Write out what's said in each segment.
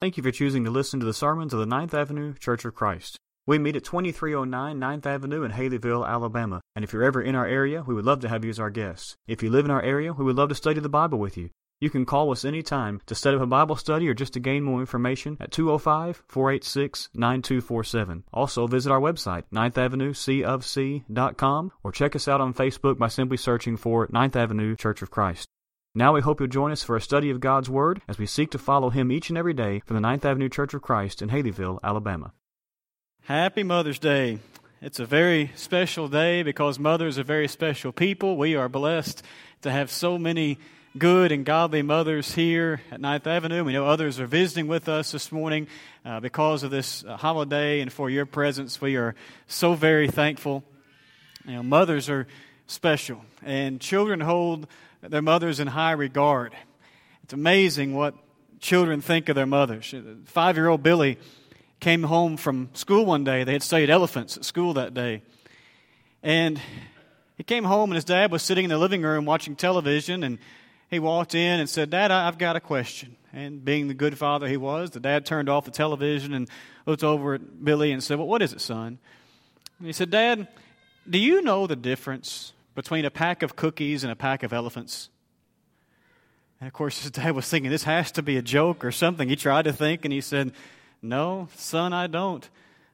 Thank you for choosing to listen to the sermons of the Ninth Avenue Church of Christ. We meet at 2309 9th Avenue in Haleyville, Alabama. And if you're ever in our area, we would love to have you as our guest. If you live in our area, we would love to study the Bible with you. You can call us anytime to set up a Bible study or just to gain more information at 205 486 9247. Also, visit our website, 9th com, or check us out on Facebook by simply searching for 9th Avenue Church of Christ. Now we hope you'll join us for a study of God's Word as we seek to follow Him each and every day from the Ninth Avenue Church of Christ in Haleyville, Alabama. Happy Mother's Day. It's a very special day because mothers are very special people. We are blessed to have so many good and godly mothers here at Ninth Avenue. We know others are visiting with us this morning uh, because of this uh, holiday and for your presence. We are so very thankful. You know, mothers are special, and children hold their mothers in high regard. It's amazing what children think of their mothers. Five year old Billy came home from school one day. They had studied elephants at school that day. And he came home, and his dad was sitting in the living room watching television. And he walked in and said, Dad, I've got a question. And being the good father he was, the dad turned off the television and looked over at Billy and said, Well, what is it, son? And he said, Dad, do you know the difference between a pack of cookies and a pack of elephants. And of course, his dad was thinking this has to be a joke or something. He tried to think and he said, No, son, I don't.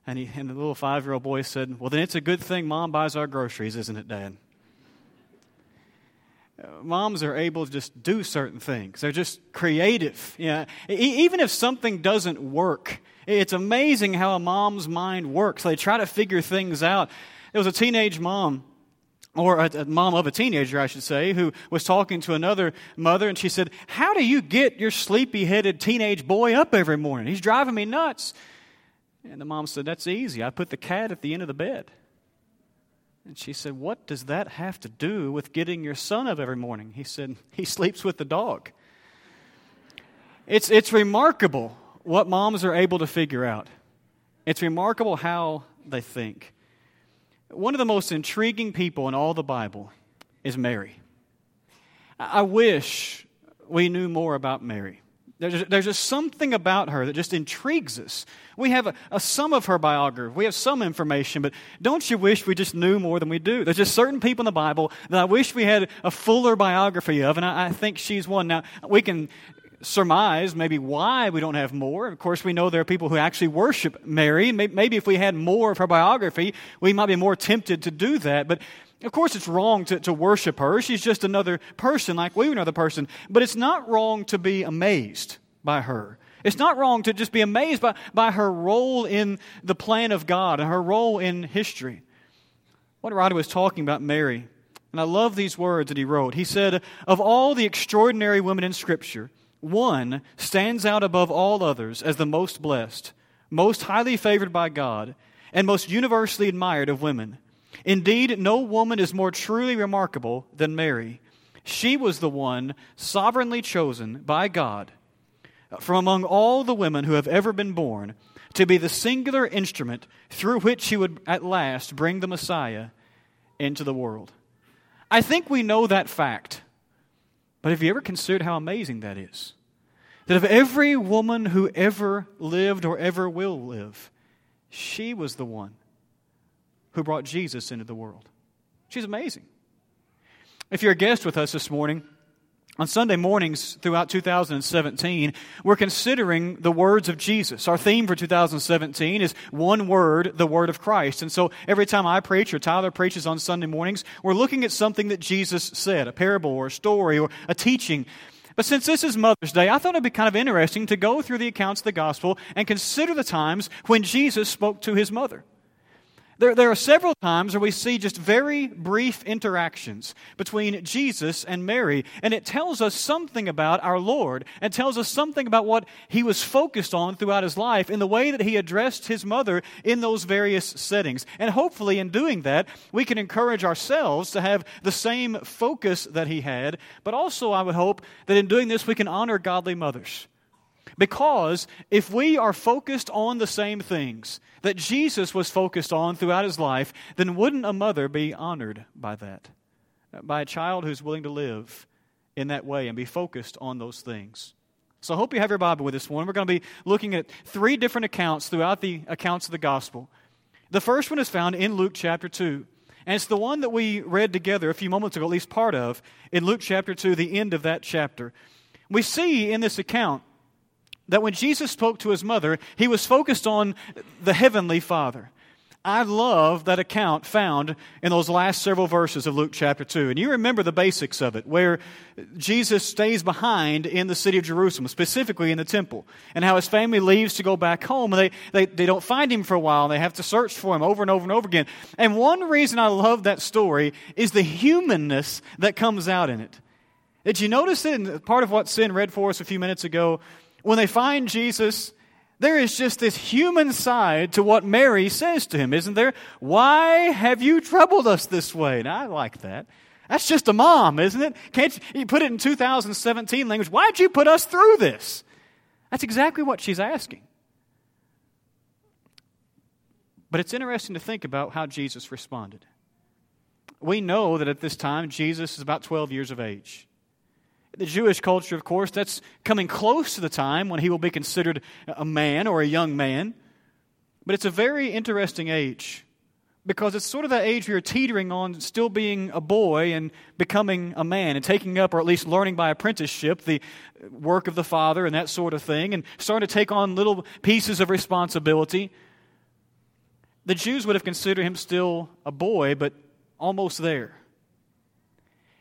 And, he, and the little five year old boy said, Well, then it's a good thing mom buys our groceries, isn't it, dad? Moms are able to just do certain things. They're just creative. Yeah. Even if something doesn't work, it's amazing how a mom's mind works. They try to figure things out. There was a teenage mom or a, a, mom of a teenager, I should say, who was talking to another mother, and she said, How do you get your sleepy headed teenage boy up every morning? He's driving me nuts. And the mom said, That's easy. I put the cat at the end of the bed. And she said, What does that have to do with getting your son up every morning? He said, He sleeps with the dog. It's, it's remarkable what moms are able to figure out. It's remarkable how they think. One of the most intriguing people in all the Bible is Mary. I wish we knew more about Mary. There's, there's just something about her that just intrigues us. We have a, a, some of her biography, we have some information, but don't you wish we just knew more than we do? There's just certain people in the Bible that I wish we had a fuller biography of, and I, I think she's one. Now, we can surmise maybe why we don't have more. Of course, we know there are people who actually worship Mary. Maybe if we had more of her biography, we might be more tempted to do that. But of course, it's wrong to, to worship her. She's just another person like we are another person. But it's not wrong to be amazed by her. It's not wrong to just be amazed by, by her role in the plan of God and her role in history. One writer was talking about Mary, and I love these words that he wrote. He said, Of all the extraordinary women in Scripture, one stands out above all others as the most blessed, most highly favored by God, and most universally admired of women. Indeed, no woman is more truly remarkable than Mary. She was the one sovereignly chosen by God from among all the women who have ever been born to be the singular instrument through which he would at last bring the Messiah into the world. I think we know that fact. But have you ever considered how amazing that is? That of every woman who ever lived or ever will live, she was the one who brought Jesus into the world. She's amazing. If you're a guest with us this morning, on Sunday mornings throughout 2017, we're considering the words of Jesus. Our theme for 2017 is one word, the word of Christ. And so every time I preach or Tyler preaches on Sunday mornings, we're looking at something that Jesus said, a parable or a story or a teaching. But since this is Mother's Day, I thought it'd be kind of interesting to go through the accounts of the gospel and consider the times when Jesus spoke to his mother. There, there are several times where we see just very brief interactions between Jesus and Mary, and it tells us something about our Lord and tells us something about what he was focused on throughout his life in the way that he addressed his mother in those various settings. And hopefully, in doing that, we can encourage ourselves to have the same focus that he had, but also, I would hope that in doing this, we can honor godly mothers. Because if we are focused on the same things that Jesus was focused on throughout his life, then wouldn't a mother be honored by that? By a child who's willing to live in that way and be focused on those things. So I hope you have your Bible with this one. We're going to be looking at three different accounts throughout the accounts of the gospel. The first one is found in Luke chapter 2. And it's the one that we read together a few moments ago, at least part of, in Luke chapter 2, the end of that chapter. We see in this account that when Jesus spoke to his mother, he was focused on the heavenly Father. I love that account found in those last several verses of Luke chapter 2. And you remember the basics of it, where Jesus stays behind in the city of Jerusalem, specifically in the temple, and how his family leaves to go back home, and they, they, they don't find him for a while, and they have to search for him over and over and over again. And one reason I love that story is the humanness that comes out in it. Did you notice it in part of what Sin read for us a few minutes ago? When they find Jesus, there is just this human side to what Mary says to him, isn't there? Why have you troubled us this way? Now, I like that. That's just a mom, isn't it? Can't you, you put it in 2017 language? Why'd you put us through this? That's exactly what she's asking. But it's interesting to think about how Jesus responded. We know that at this time, Jesus is about 12 years of age the Jewish culture, of course, that's coming close to the time when he will be considered a man or a young man. But it's a very interesting age because it's sort of that age where you're teetering on still being a boy and becoming a man and taking up, or at least learning by apprenticeship, the work of the father and that sort of thing, and starting to take on little pieces of responsibility. The Jews would have considered him still a boy, but almost there.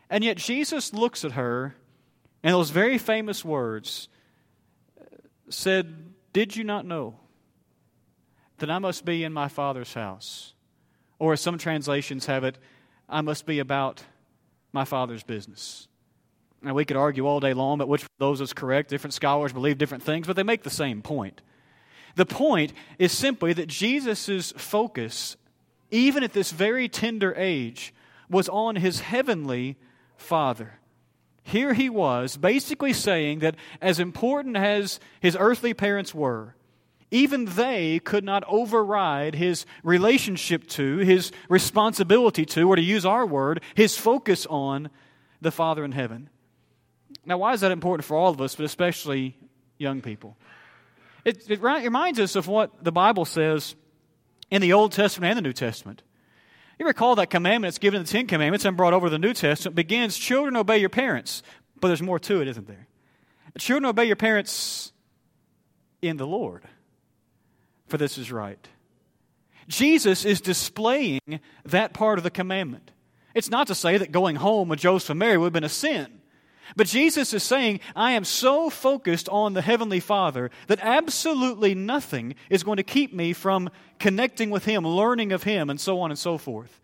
And yet Jesus looks at her and those very famous words said, Did you not know that I must be in my Father's house? Or as some translations have it, I must be about my Father's business. Now, we could argue all day long about which of those is correct. Different scholars believe different things, but they make the same point. The point is simply that Jesus' focus, even at this very tender age, was on his heavenly Father. Here he was basically saying that as important as his earthly parents were, even they could not override his relationship to, his responsibility to, or to use our word, his focus on the Father in heaven. Now, why is that important for all of us, but especially young people? It, it reminds us of what the Bible says in the Old Testament and the New Testament. You recall that commandment that's given in the Ten Commandments and brought over to the New Testament begins, children obey your parents. But there's more to it, isn't there? Children obey your parents in the Lord, for this is right. Jesus is displaying that part of the commandment. It's not to say that going home with Joseph and Mary would have been a sin. But Jesus is saying, I am so focused on the Heavenly Father that absolutely nothing is going to keep me from connecting with Him, learning of Him, and so on and so forth.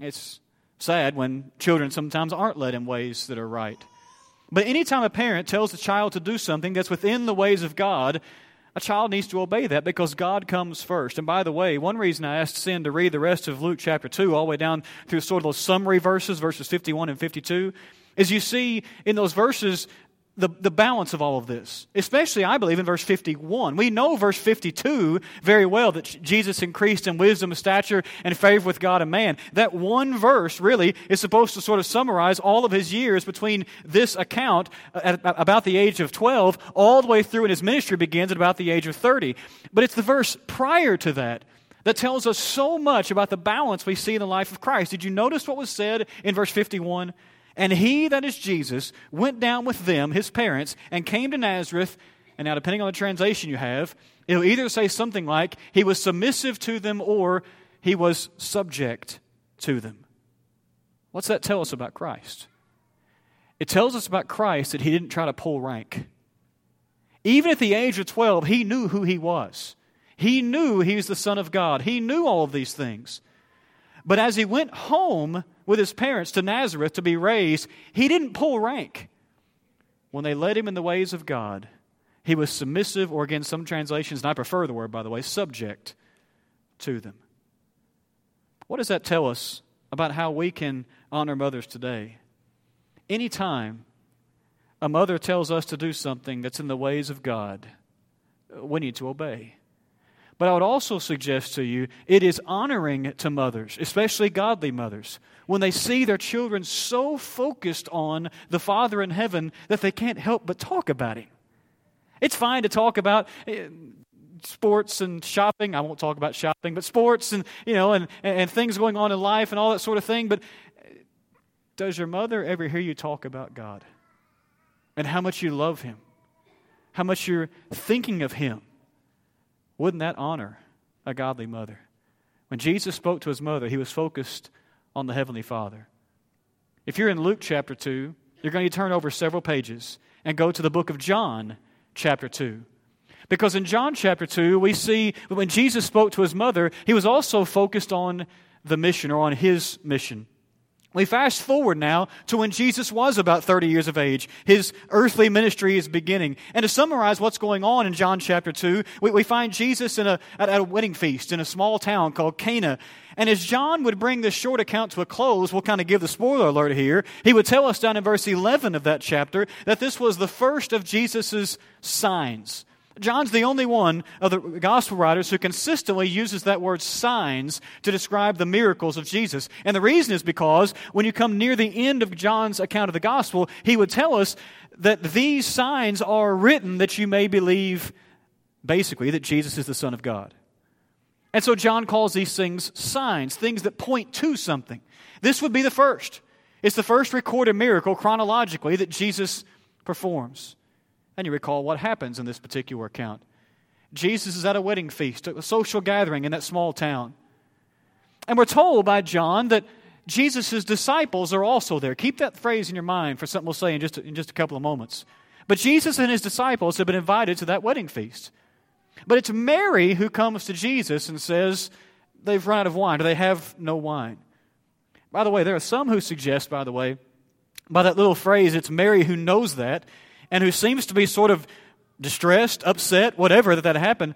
It's sad when children sometimes aren't led in ways that are right. But anytime a parent tells a child to do something that's within the ways of God, a child needs to obey that because God comes first. And by the way, one reason I asked Sin to read the rest of Luke chapter 2, all the way down through sort of those summary verses, verses 51 and 52, is you see in those verses the, the balance of all of this. Especially, I believe, in verse 51. We know verse 52 very well that Jesus increased in wisdom, stature, and favor with God and man. That one verse really is supposed to sort of summarize all of his years between this account uh, at about the age of 12 all the way through, and his ministry begins at about the age of 30. But it's the verse prior to that that tells us so much about the balance we see in the life of Christ. Did you notice what was said in verse 51? And he, that is Jesus, went down with them, his parents, and came to Nazareth. And now, depending on the translation you have, it'll either say something like, he was submissive to them or he was subject to them. What's that tell us about Christ? It tells us about Christ that he didn't try to pull rank. Even at the age of 12, he knew who he was. He knew he was the Son of God. He knew all of these things. But as he went home, with his parents to Nazareth to be raised, he didn't pull rank. When they led him in the ways of God, he was submissive, or again, some translations, and I prefer the word, by the way, subject to them. What does that tell us about how we can honor mothers today? Anytime a mother tells us to do something that's in the ways of God, we need to obey. But I would also suggest to you it is honoring to mothers, especially godly mothers, when they see their children so focused on the Father in heaven that they can't help but talk about Him. It's fine to talk about eh, sports and shopping. I won't talk about shopping, but sports and, you know, and, and things going on in life and all that sort of thing. But eh, does your mother ever hear you talk about God and how much you love Him, how much you're thinking of Him? Wouldn't that honor a godly mother? When Jesus spoke to his mother, he was focused on the Heavenly Father. If you're in Luke chapter 2, you're going to turn over several pages and go to the book of John chapter 2. Because in John chapter 2, we see when Jesus spoke to his mother, he was also focused on the mission or on his mission. We fast forward now to when Jesus was about 30 years of age. His earthly ministry is beginning. And to summarize what's going on in John chapter 2, we, we find Jesus in a, at, at a wedding feast in a small town called Cana. And as John would bring this short account to a close, we'll kind of give the spoiler alert here. He would tell us down in verse 11 of that chapter that this was the first of Jesus' signs. John's the only one of the gospel writers who consistently uses that word signs to describe the miracles of Jesus. And the reason is because when you come near the end of John's account of the gospel, he would tell us that these signs are written that you may believe, basically, that Jesus is the Son of God. And so John calls these things signs, things that point to something. This would be the first. It's the first recorded miracle chronologically that Jesus performs. And you recall what happens in this particular account. Jesus is at a wedding feast, a social gathering in that small town. And we're told by John that Jesus' disciples are also there. Keep that phrase in your mind for something we'll say in just, in just a couple of moments. But Jesus and his disciples have been invited to that wedding feast. But it's Mary who comes to Jesus and says, They've run out of wine, or they have no wine. By the way, there are some who suggest, by the way, by that little phrase, it's Mary who knows that, and who seems to be sort of distressed, upset, whatever that that happened,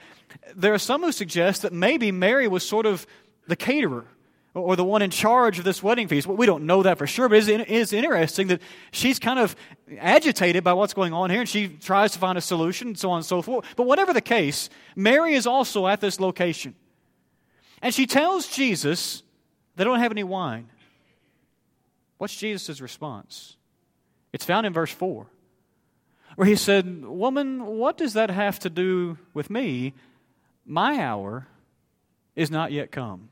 there are some who suggest that maybe Mary was sort of the caterer or the one in charge of this wedding feast. We don't know that for sure, but it is interesting that she's kind of agitated by what's going on here and she tries to find a solution and so on and so forth. But whatever the case, Mary is also at this location. And she tells Jesus they don't have any wine. What's Jesus' response? It's found in verse 4 where he said, Woman, what does that have to do with me? My hour is not yet come.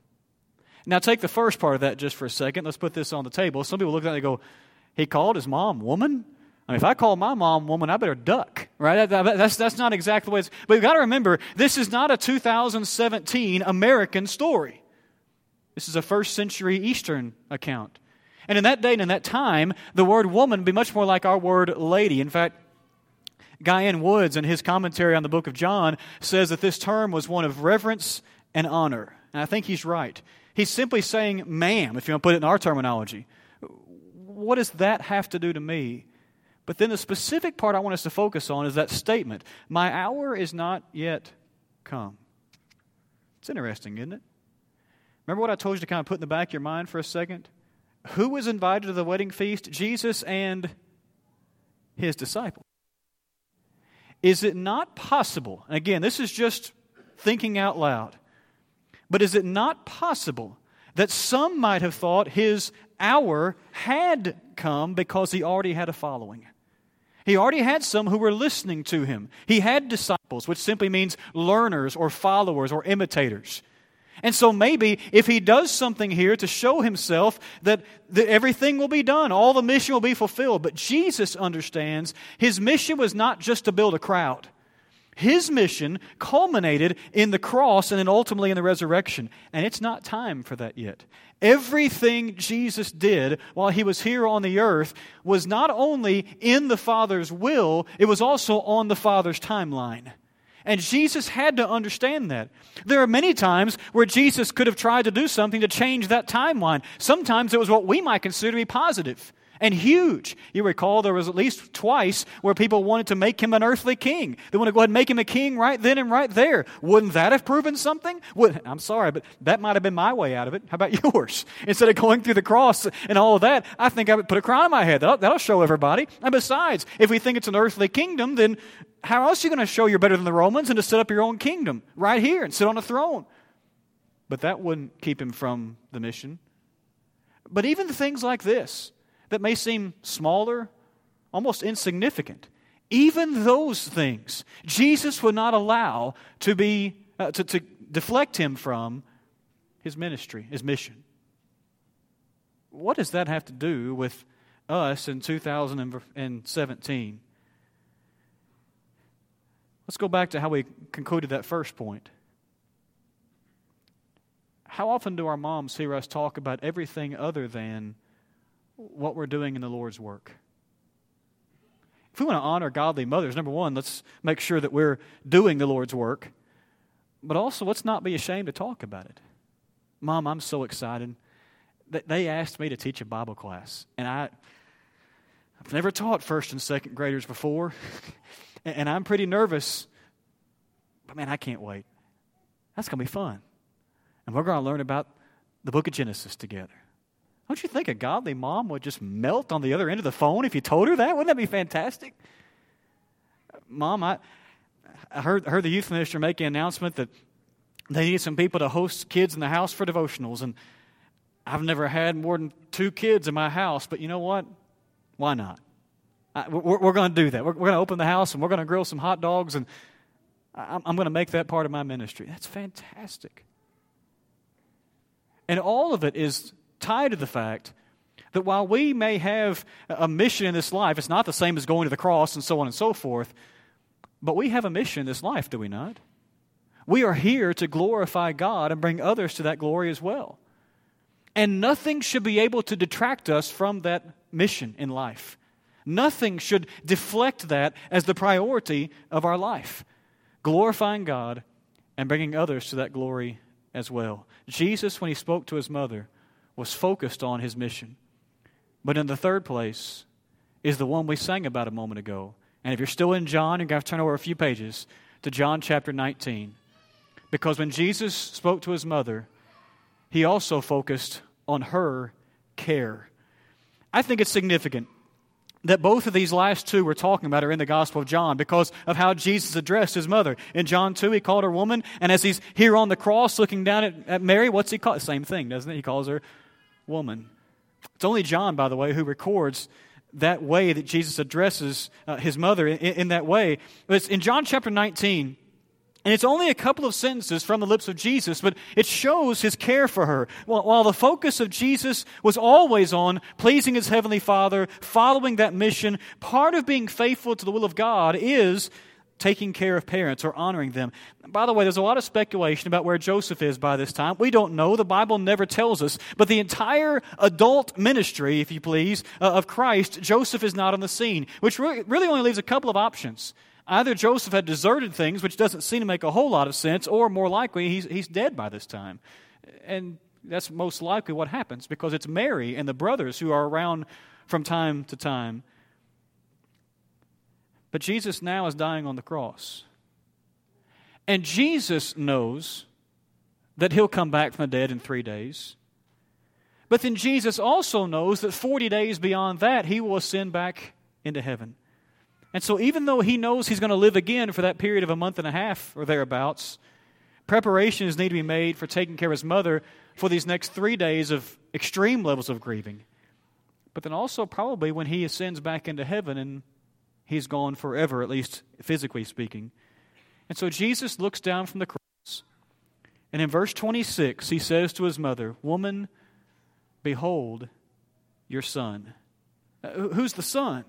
Now, take the first part of that just for a second. Let's put this on the table. Some people look at it and go, He called his mom woman? I mean, if I call my mom woman, I better duck, right? That, that, that's, that's not exactly what it's. But you've got to remember, this is not a 2017 American story. This is a first century Eastern account. And in that day and in that time, the word woman would be much more like our word lady. In fact, Guy N. Woods, in his commentary on the book of John, says that this term was one of reverence and honor. And I think he's right. He's simply saying, ma'am, if you want to put it in our terminology. What does that have to do to me? But then the specific part I want us to focus on is that statement My hour is not yet come. It's interesting, isn't it? Remember what I told you to kind of put in the back of your mind for a second? Who was invited to the wedding feast? Jesus and his disciples. Is it not possible, and again, this is just thinking out loud, but is it not possible that some might have thought his hour had come because he already had a following? He already had some who were listening to him. He had disciples, which simply means learners or followers or imitators. And so maybe if he does something here to show himself that, that everything will be done, all the mission will be fulfilled. But Jesus understands his mission was not just to build a crowd. His mission culminated in the cross and then ultimately in the resurrection. And it's not time for that yet. Everything Jesus did while he was here on the earth was not only in the Father's will, it was also on the Father's timeline. And Jesus had to understand that. There are many times where Jesus could have tried to do something to change that timeline. Sometimes it was what we might consider to be positive. And huge. You recall there was at least twice where people wanted to make him an earthly king. They want to go ahead and make him a king right then and right there. Wouldn't that have proven something? Would, I'm sorry, but that might have been my way out of it. How about yours? Instead of going through the cross and all of that, I think I would put a crown on my head. That'll, that'll show everybody. And besides, if we think it's an earthly kingdom, then how else are you going to show you're better than the Romans and to set up your own kingdom right here and sit on a throne? But that wouldn't keep him from the mission. But even things like this, that may seem smaller, almost insignificant, even those things, Jesus would not allow to be uh, to, to deflect him from his ministry, his mission. What does that have to do with us in 2017? Let's go back to how we concluded that first point. How often do our moms hear us talk about everything other than what we're doing in the Lord's work? If we want to honor godly mothers, number one, let's make sure that we're doing the Lord's work. But also, let's not be ashamed to talk about it. Mom, I'm so excited they asked me to teach a Bible class. And I, I've never taught first and second graders before. and I'm pretty nervous. But man, I can't wait. That's going to be fun. And we're going to learn about the book of Genesis together. Don't you think a godly mom would just melt on the other end of the phone if you told her that? Wouldn't that be fantastic? Mom, I, I heard, heard the youth minister make an announcement that they need some people to host kids in the house for devotionals. And I've never had more than two kids in my house, but you know what? Why not? I, we're, we're going to do that. We're, we're going to open the house and we're going to grill some hot dogs, and I'm, I'm going to make that part of my ministry. That's fantastic. And all of it is tied to the fact that while we may have a mission in this life, it's not the same as going to the cross and so on and so forth, but we have a mission in this life, do we not? We are here to glorify God and bring others to that glory as well. And nothing should be able to detract us from that mission in life. Nothing should deflect that as the priority of our life. Glorifying God and bringing others to that glory as well. Jesus, when he spoke to his mother, was focused on his mission. But in the third place is the one we sang about a moment ago. And if you're still in John, you're going to to turn over a few pages to John chapter 19. Because when Jesus spoke to his mother, he also focused on her care. I think it's significant that both of these last two we're talking about are in the Gospel of John because of how Jesus addressed his mother. In John 2, he called her woman, and as he's here on the cross looking down at, at Mary, what's he call? Same thing, doesn't it? He calls her woman. It's only John, by the way, who records that way that Jesus addresses uh, his mother in, in that way. It's in John chapter 19. And it's only a couple of sentences from the lips of Jesus, but it shows his care for her. While the focus of Jesus was always on pleasing his heavenly Father, following that mission, part of being faithful to the will of God is taking care of parents or honoring them. By the way, there's a lot of speculation about where Joseph is by this time. We don't know. The Bible never tells us. But the entire adult ministry, if you please, uh, of Christ, Joseph is not on the scene, which really only leaves a couple of options. Either Joseph had deserted things, which doesn't seem to make a whole lot of sense, or more likely, he's, he's dead by this time. And that's most likely what happens because it's Mary and the brothers who are around from time to time. But Jesus now is dying on the cross. And Jesus knows that he'll come back from the dead in three days. But then Jesus also knows that 40 days beyond that, he will ascend back into heaven. And so, even though he knows he's going to live again for that period of a month and a half or thereabouts, preparations need to be made for taking care of his mother for these next three days of extreme levels of grieving. But then also, probably when he ascends back into heaven and he's gone forever, at least physically speaking. And so, Jesus looks down from the cross. And in verse 26, he says to his mother, Woman, behold your son. Uh, who's the son?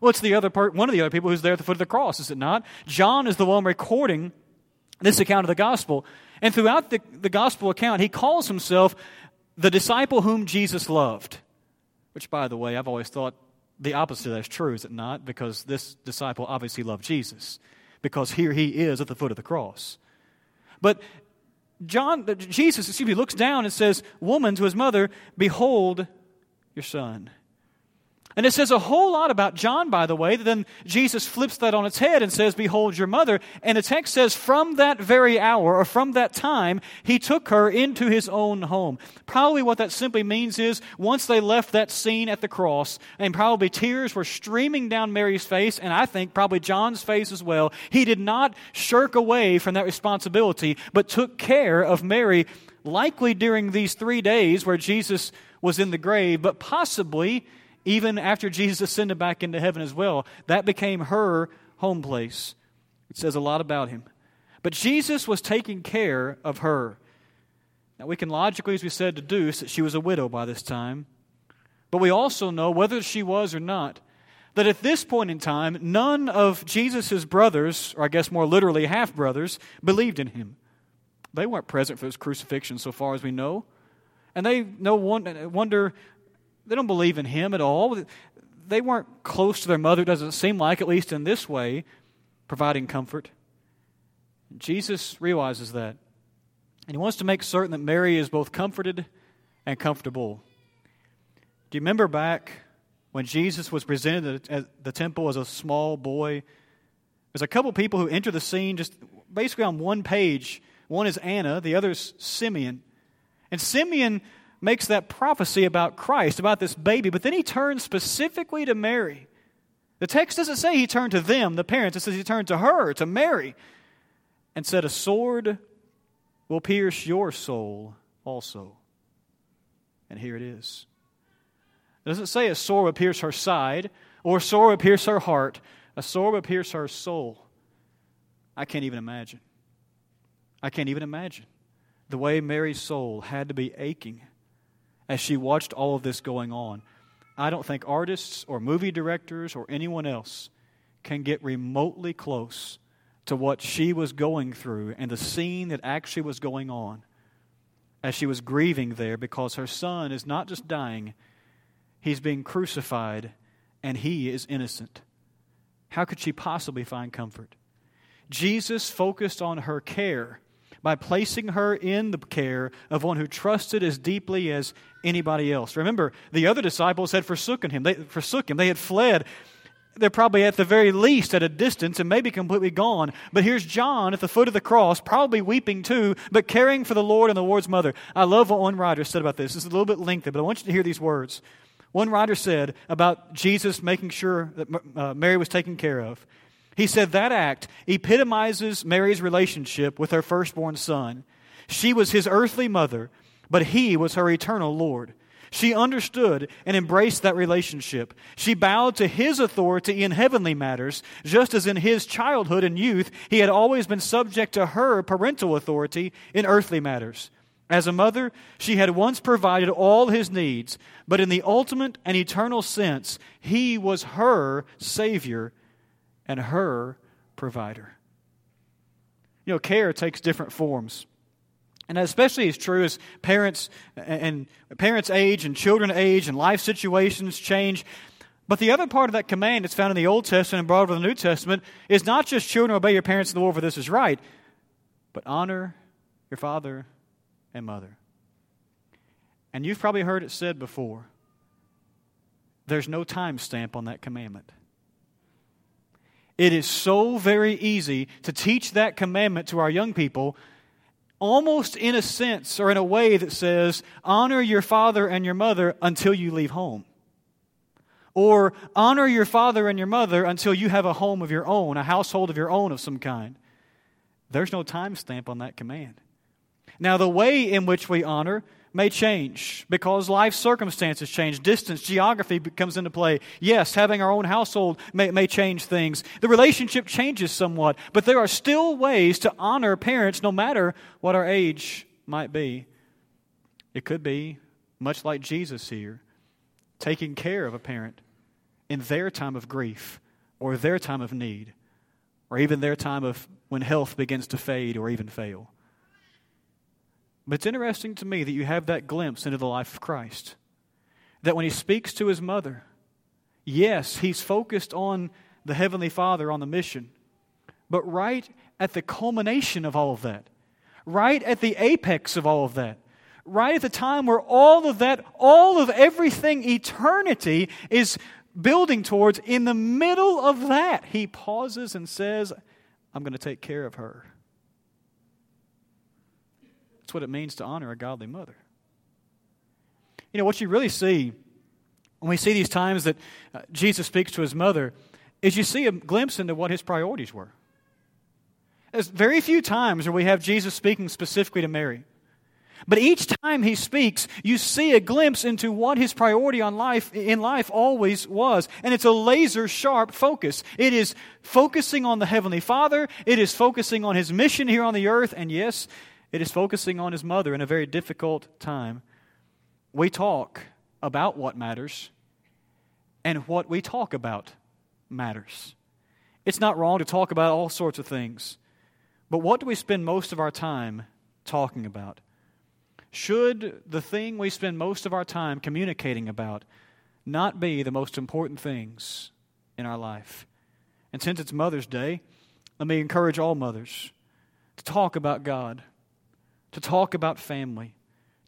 Well, it's the other part, one of the other people who's there at the foot of the cross, is it not? John is the one recording this account of the gospel. And throughout the, the gospel account, he calls himself the disciple whom Jesus loved. Which, by the way, I've always thought the opposite of that is true, is it not? Because this disciple obviously loved Jesus. Because here he is at the foot of the cross. But John, Jesus, excuse me, looks down and says, Woman to his mother, Behold your son. And it says a whole lot about John, by the way, that then Jesus flips that on its head and says, Behold your mother. And the text says, From that very hour, or from that time, he took her into his own home. Probably what that simply means is, once they left that scene at the cross, and probably tears were streaming down Mary's face, and I think probably John's face as well, he did not shirk away from that responsibility, but took care of Mary, likely during these three days where Jesus was in the grave, but possibly even after Jesus ascended back into heaven as well. That became her home place. It says a lot about him. But Jesus was taking care of her. Now, we can logically, as we said, deduce that she was a widow by this time. But we also know, whether she was or not, that at this point in time, none of Jesus' brothers, or I guess more literally half brothers, believed in him. They weren't present for his crucifixion, so far as we know. And they no wonder they don't believe in him at all. They weren't close to their mother, doesn't seem like, at least in this way, providing comfort. Jesus realizes that. And he wants to make certain that Mary is both comforted and comfortable. Do you remember back when Jesus was presented at the temple as a small boy? There's a couple people who enter the scene just basically on one page. One is Anna, the other is Simeon. And Simeon makes that prophecy about Christ, about this baby, but then he turns specifically to Mary. The text doesn't say he turned to them, the parents, it says he turned to her, to Mary, and said, A sword will pierce your soul also. And here it is. It doesn't say a sword will pierce her side or a sword will pierce her heart. A sword will pierce her soul. I can't even imagine. I can't even imagine the way Mary's soul had to be aching as she watched all of this going on. I don't think artists or movie directors or anyone else can get remotely close to what she was going through and the scene that actually was going on as she was grieving there because her son is not just dying, he's being crucified and he is innocent. How could she possibly find comfort? Jesus focused on her care by placing her in the care of one who trusted as deeply as anybody else. Remember, the other disciples had forsaken him. They forsook him. They had fled. They're probably at the very least at a distance and maybe completely gone. But here's John at the foot of the cross, probably weeping too, but caring for the Lord and the Lord's mother. I love what one writer said about this. Is a little bit lengthy, but I want you to hear these words. One writer said about Jesus making sure that uh, Mary was taken care of. He said that act epitomizes Mary's relationship with her firstborn son. She was his earthly mother, but he was her eternal Lord. She understood and embraced that relationship. She bowed to his authority in heavenly matters, just as in his childhood and youth he had always been subject to her parental authority in earthly matters. As a mother, she had once provided all his needs, but in the ultimate and eternal sense, he was her Savior and her provider. You know, care takes different forms. And especially is true as parents and parents age and children age and life situations change. But the other part of that command that's found in the Old Testament and brought over the New Testament is not just children obey your parents in the Lord for this is right, but honor your father and mother. And you've probably heard it said before there's no time stamp on that commandment. It is so very easy to teach that commandment to our young people, almost in a sense or in a way that says, honor your father and your mother until you leave home. Or honor your father and your mother until you have a home of your own, a household of your own of some kind. There's no time stamp on that command. Now, the way in which we honor may change because life circumstances change. Distance, geography comes into play. Yes, having our own household may, may change things. The relationship changes somewhat, but there are still ways to honor parents no matter what our age might be. It could be, much like Jesus here, taking care of a parent in their time of grief or their time of need or even their time of when health begins to fade or even fail. But it's interesting to me that you have that glimpse into the life of Christ. That when he speaks to his mother, yes, he's focused on the Heavenly Father, on the mission. But right at the culmination of all of that, right at the apex of all of that, right at the time where all of that, all of everything, eternity, is building towards, in the middle of that, he pauses and says, I'm going to take care of her. What it means to honor a godly mother. You know, what you really see when we see these times that uh, Jesus speaks to his mother is you see a glimpse into what his priorities were. There's very few times where we have Jesus speaking specifically to Mary. But each time he speaks, you see a glimpse into what his priority on life in life always was. And it's a laser sharp focus. It is focusing on the heavenly Father, it is focusing on his mission here on the earth, and yes, it is focusing on his mother in a very difficult time. We talk about what matters, and what we talk about matters. It's not wrong to talk about all sorts of things, but what do we spend most of our time talking about? Should the thing we spend most of our time communicating about not be the most important things in our life? And since it's Mother's Day, let me encourage all mothers to talk about God, to talk about family,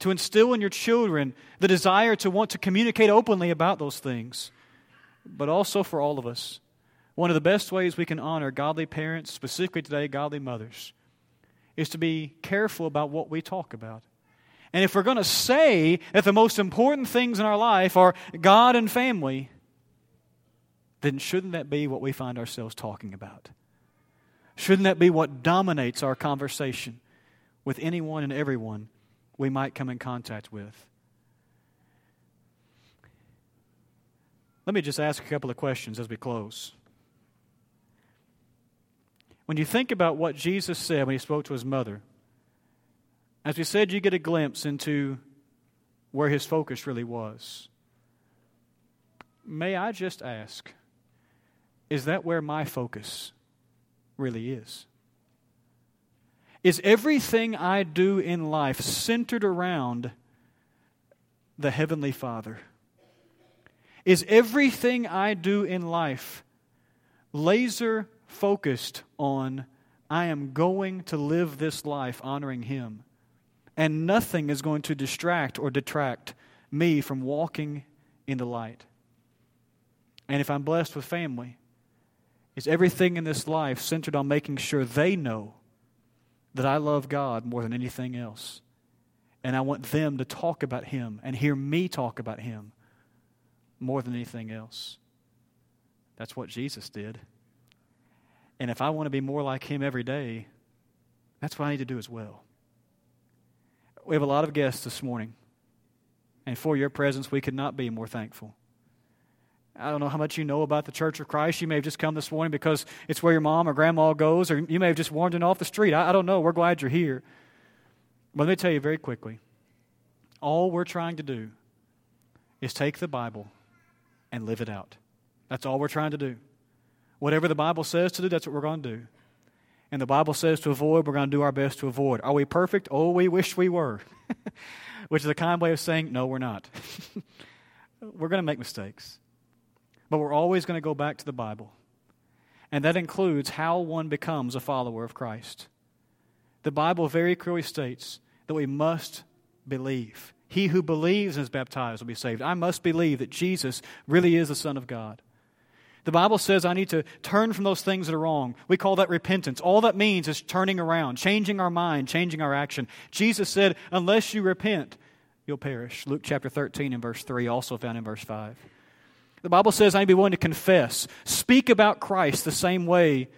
to instill in your children the desire to want to communicate openly about those things, but also for all of us. One of the best ways we can honor godly parents, specifically today, godly mothers, is to be careful about what we talk about. And if we're going to say that the most important things in our life are God and family, then shouldn't that be what we find ourselves talking about? Shouldn't that be what dominates our conversation with anyone and everyone we might come in contact with? Let me just ask a couple of questions as we close. When you think about what Jesus said when he spoke to his mother, as we said, you get a glimpse into where his focus really was. May I just ask, is that where my focus really is? Is everything I do in life centered around the Heavenly Father? Is everything I do in life laser focused on I am going to live this life honoring Him? and nothing is going to distract or detract me from walking in the light. And if I'm blessed with family, is everything in this life centered on making sure they know that I love God more than anything else? And I want them to talk about Him and hear me talk about Him more than anything else. That's what Jesus did. And if I want to be more like Him every day, that's what I need to do as well we have a lot of guests this morning. And for your presence, we could not be more thankful. I don't know how much you know about the Church of Christ. You may have just come this morning because it's where your mom or grandma goes, or you may have just wandered off the street. I, I don't know. We're glad you're here. But let me tell you very quickly all we're trying to do is take the Bible and live it out. That's all we're trying to do. Whatever the Bible says to do, that's what we're going to do and the Bible says to avoid, we're going to do our best to avoid. Are we perfect? Oh, we wish we were. Which is a kind way of saying, no, we're not. we're going to make mistakes. But we're always going to go back to the Bible. And that includes how one becomes a follower of Christ. The Bible very clearly states that we must believe. He who believes and is baptized will be saved. I must believe that Jesus really is the Son of God. The Bible says I need to turn from those things that are wrong. We call that repentance. All that means is turning around, changing our mind, changing our action. Jesus said, unless you repent, you'll perish. Luke chapter 13 and verse 3, also found in verse 5. The Bible says I need to be willing to confess, speak about Christ the same way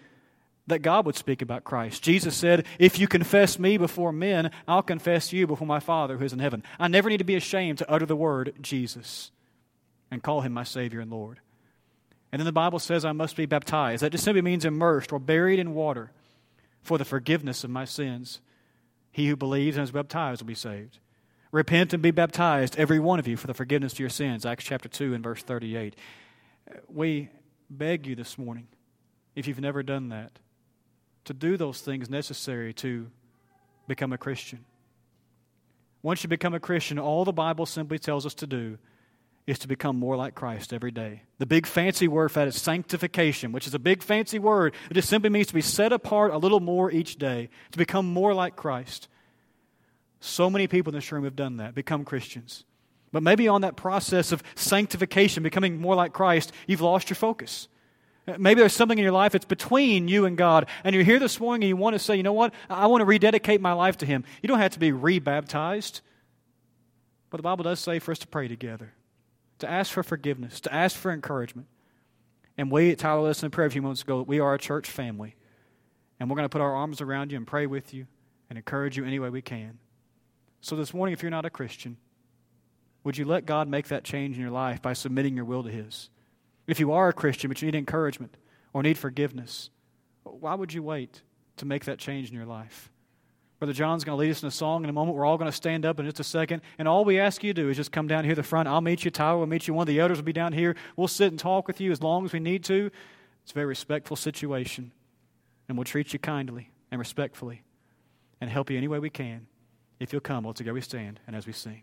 that God would speak about Christ. Jesus said, If you confess me before men, I'll confess you before my Father who is in heaven. I never need to be ashamed to utter the word Jesus and call him my Savior and Lord. And then the Bible says I must be baptized. That just simply means immersed or buried in water for the forgiveness of my sins. He who believes and is baptized will be saved. Repent and be baptized, every one of you, for the forgiveness of your sins. Acts chapter 2 and verse 38. We beg you this morning, if you've never done that, to do those things necessary to become a Christian. Once you become a Christian, all the Bible simply tells us to do is to become more like Christ every day. The big fancy word for that is sanctification, which is a big fancy word. It just simply means to be set apart a little more each day, to become more like Christ. So many people in this room have done that, become Christians. But maybe on that process of sanctification, becoming more like Christ, you've lost your focus. Maybe there's something in your life that's between you and God, and you're here this morning and you want to say, you know what? I want to rededicate my life to Him. You don't have to be rebaptized. But the Bible does say for us to pray together, to ask for forgiveness, to ask for encouragement. And we at Tyler Listen Prayer a few moments ago, we are a church family. And we're going to put our arms around you and pray with you and encourage you any way we can. So this morning, if you're not a Christian, would you let God make that change in your life by submitting your will to His? If you are a Christian but you need encouragement or need forgiveness, why would you wait to make that change in your life? Brother John's going to lead us in a song in a moment. We're all going to stand up in just a second. And all we ask you to do is just come down here to the front. I'll meet you. Tyler will meet you. One of the elders will be down here. We'll sit and talk with you as long as we need to. It's a very respectful situation. And we'll treat you kindly and respectfully and help you any way we can. If you'll come, well, together we stand and as we sing.